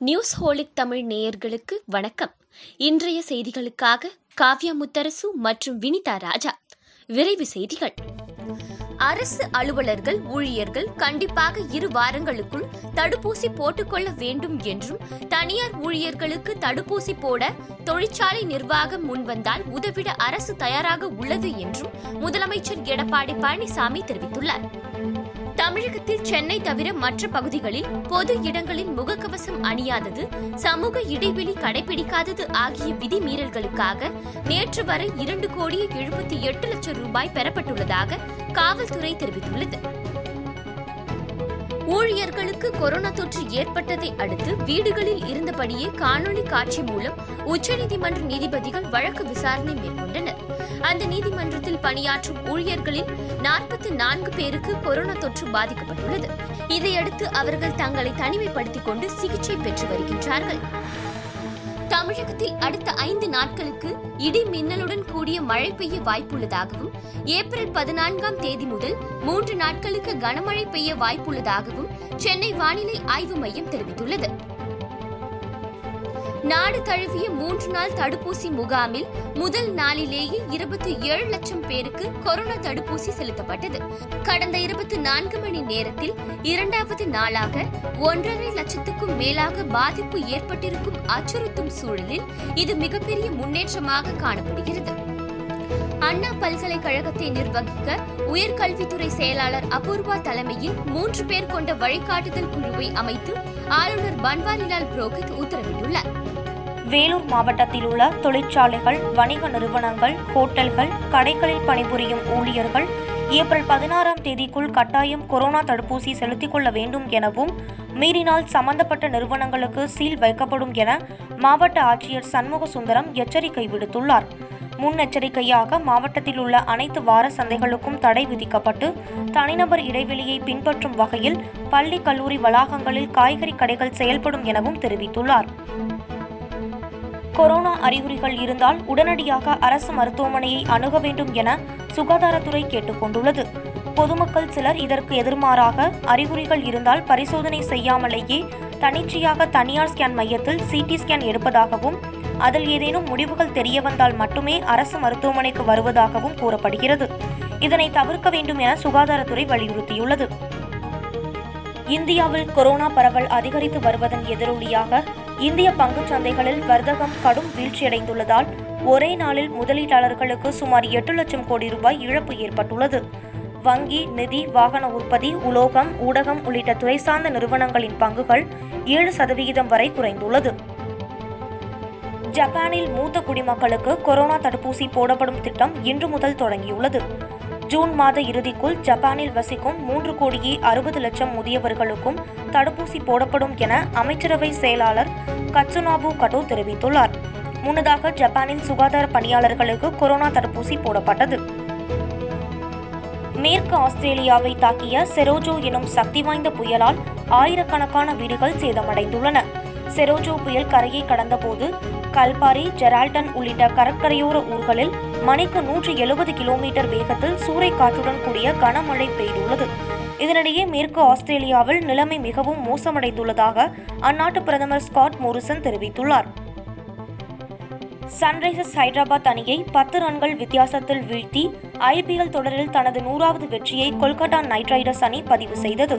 News holic Tamil நேயர்களுக்கு வணக்கம். இன்றைய செய்திகளுக்காக காவ்யா முத்தரசு மற்றும் வினிதா ராஜா. விரைவு செய்திகள். அரசு அலுவலர்கள் ஊழியர்கள் கண்டிப்பாக இரு வாரங்களுக்குள் தடுப்பூசி போட்டுக்கொள்ள வேண்டும் என்றும் தனியார் ஊழியர்களுக்கு தடுப்பூசி போட தொழிற்சாலை நிர்வாகம் முன்வந்தால் உதவிட அரசு தயாராக உள்ளது என்றும் முதலமைச்சர் எடப்பாடி பழனிசாமி தெரிவித்துள்ளார். தமிழகத்தில் சென்னை தவிர மற்ற பகுதிகளில் பொது இடங்களில் முகக்கவசம் அணியாதது சமூக இடைவெளி கடைபிடிக்காதது ஆகிய விதிமீறல்களுக்காக நேற்று வரை இரண்டு கோடியே எழுபத்தி எட்டு லட்சம் ரூபாய் பெறப்பட்டுள்ளதாக காவல்துறை தெரிவித்துள்ளது. ஊழியர்களுக்கு கொரோனா தொற்று ஏற்பட்டதை அடுத்து வீடுகளில் இருந்தபடியே காணொலி காட்சி மூலம் உச்சநீதிமன்ற நீதிபதிகள் வழக்கு விசாரணை மேற்கொண்டனர். அந்த நீதிமன்றத்தில் பணியாற்றும் ஊழியர்களில் நாற்பத்தி நான்கு பேருக்கு கொரோனா தொற்று பாதிக்கப்பட்டுள்ளது. இதையடுத்து அவர்கள் தங்களை தனிமைப்படுத்திக் கொண்டு சிகிச்சை பெற்று வருகின்றார்கள். தமிழகத்தில் அடுத்த ஐந்து நாட்களுக்கு இடி மின்னலுடன் கூடிய மழை பெய்ய வாய்ப்புள்ளதாகவும் ஏப்ரல் பதினான்காம் தேதி முதல் மூன்று நாட்களுக்கு கனமழை பெய்ய வாய்ப்புள்ளதாகவும் சென்னை வானிலை ஆய்வு மையம் தெரிவித்துள்ளது. நாடு தழுவிய மூன்று நாள் தடுப்பூசி முகாமில் முதல் நாளிலேயே இருபத்தி ஏழு லட்சம் பேருக்கு கொரோனா தடுப்பூசி செலுத்தப்பட்டது. கடந்த இருபத்தி நான்கு மணி நேரத்தில் இரண்டாவது நாளாக ஒன்றரை லட்சத்துக்கும் மேலாக பாதிப்பு ஏற்பட்டிருக்கும் அச்சுறுத்தும் சூழலில் இது மிகப்பெரிய முன்னேற்றமாக காணப்படுகிறது. அண்ணா பல்கலைக்கழகத்தை நிர்வகிக்க உயர்கல்வித்துறை செயலாளர் அபூர்வா தலைமையில் மூன்று பேர் கொண்ட வழிகாட்டுதல் குழுவை அமைத்து ஆளுநர் பன்வாரிலால் புரோஹித் உத்தரவிட்டுள்ளார். வேலூர் மாவட்டத்தில் உள்ள தொழிற்சாலைகள் வணிக நிறுவனங்கள் ஹோட்டல்கள் கடைகளில் பணிபுரியும் ஊழியர்கள் ஏப்ரல் பதினாறாம் தேதிக்குள் கட்டாயம் கொரோனா தடுப்பூசி செலுத்திக் கொள்ள வேண்டும் எனவும் மீறினால் சம்பந்தப்பட்ட நிறுவனங்களுக்கு சீல் வைக்கப்படும் என மாவட்ட ஆட்சியர் சண்முக சுந்தரம் எச்சரிக்கை விடுத்துள்ளார். முன்னெச்சரிக்கையாக மாவட்டத்தில் உள்ள அனைத்து வார சந்தைகளுக்கும் தடை விதிக்கப்பட்டு தனிநபர் இடைவெளியை பின்பற்றும் வகையில் பள்ளி கல்லூரி வளாகங்களில் காய்கறி கடைகள் செயல்படும் எனவும் தெரிவித்துள்ளார். கொரோனா அறிகுறிகள் இருந்தால் உடனடியாக அரசு மருத்துவமனையை அணுக வேண்டும் என சுகாதாரத்துறை கேட்டுக்கொண்டுள்ளது பொதுமக்கள் சிலர் இதற்கு எதிர்மாறாக அறிகுறிகள் இருந்தால் பரிசோதனை செய்யாமலேயே தனிச்சையாக தனியார் ஸ்கேன் மையத்தில் சிடி ஸ்கேன் எடுப்பதாகவும் அதில் ஏதேனும் முடிவுகள் தெரிய வந்தால் மட்டுமே அரசு மருத்துவமனைக்கு வருவதாகவும் கூறப்படுகிறது. இதனை தவிர்க்க வேண்டும் என சுகாதாரத்துறை வலியுறுத்தியுள்ளது. இந்தியாவில் கொரோனா பரவல் அதிகரித்து வருவதன் எதிரொலியாக இந்திய பங்குச் சந்தைகளில் வர்த்தகம் கடும் வீழ்ச்சியடைந்துள்ளதால் ஒரே நாளில் முதலீட்டாளர்களுக்கு சுமார் எட்டு லட்சம் கோடி ரூபாய் இழப்பு ஏற்பட்டுள்ளது. வங்கி நிதி வாகன உற்பத்தி உலோகம் ஊடகம் உள்ளிட்ட துறை சார்ந்த நிறுவனங்களின் பங்குகள் ஏழு சதவிகிதம் வரை குறைந்துள்ளது. ஜப்பானில் மூத்த குடிமக்களுக்கு கொரோனா தடுப்பூசி போடப்படும் திட்டம் இன்று முதல் தொடங்கியுள்ளது. ஜூன் மாத இறுதிக்குள் ஜப்பானில் வசிக்கும் மூன்று கோடியே அறுபது லட்சம் முதியவர்களுக்கும் தடுப்பூசி போடப்படும் என அமைச்சரவை செயலாளர் கட்சுனாபு கடோ தெரிவித்துள்ளார். முன்னதாக ஜப்பானில் சுகாதார பணியாளர்களுக்கு கொரோனா தடுப்பூசி போடப்பட்டது. மேற்கு ஆஸ்திரேலியாவை தாக்கிய செரோஜோ எனும் சக்தி வாய்ந்த புயலால் ஆயிரக்கணக்கான வீடுகள் சேதமடைந்துள்ளன. செரோஜோ புயல் கரையை கடந்தபோது கல்பாரி ஜெரால்டன் உள்ளிட்ட கடற்கரையோர ஊர்களில் மணிக்கு நூற்றி எழுபது கிலோமீட்டர் வேகத்தில் சூறைக்காற்றுடன் கூடிய கனமழை பெய்துள்ளது. இதனிடையே மேற்கு ஆஸ்திரேலியாவில் நிலைமை மிகவும் மோசமடைந்துள்ளதாக அந்நாட்டு பிரதமர் ஸ்காட் மோரிசன் தெரிவித்துள்ளார். சன்ரைசர்ஸ் ஹைதராபாத் அணியை பத்து ரன்கள் வித்தியாசத்தில் வீழ்த்தி ஐபிஎல் தொடரில் தனது நூறாவது வெற்றியை கொல்கத்தா நைட் ரைடர்ஸ் அணி பதிவு செய்தது.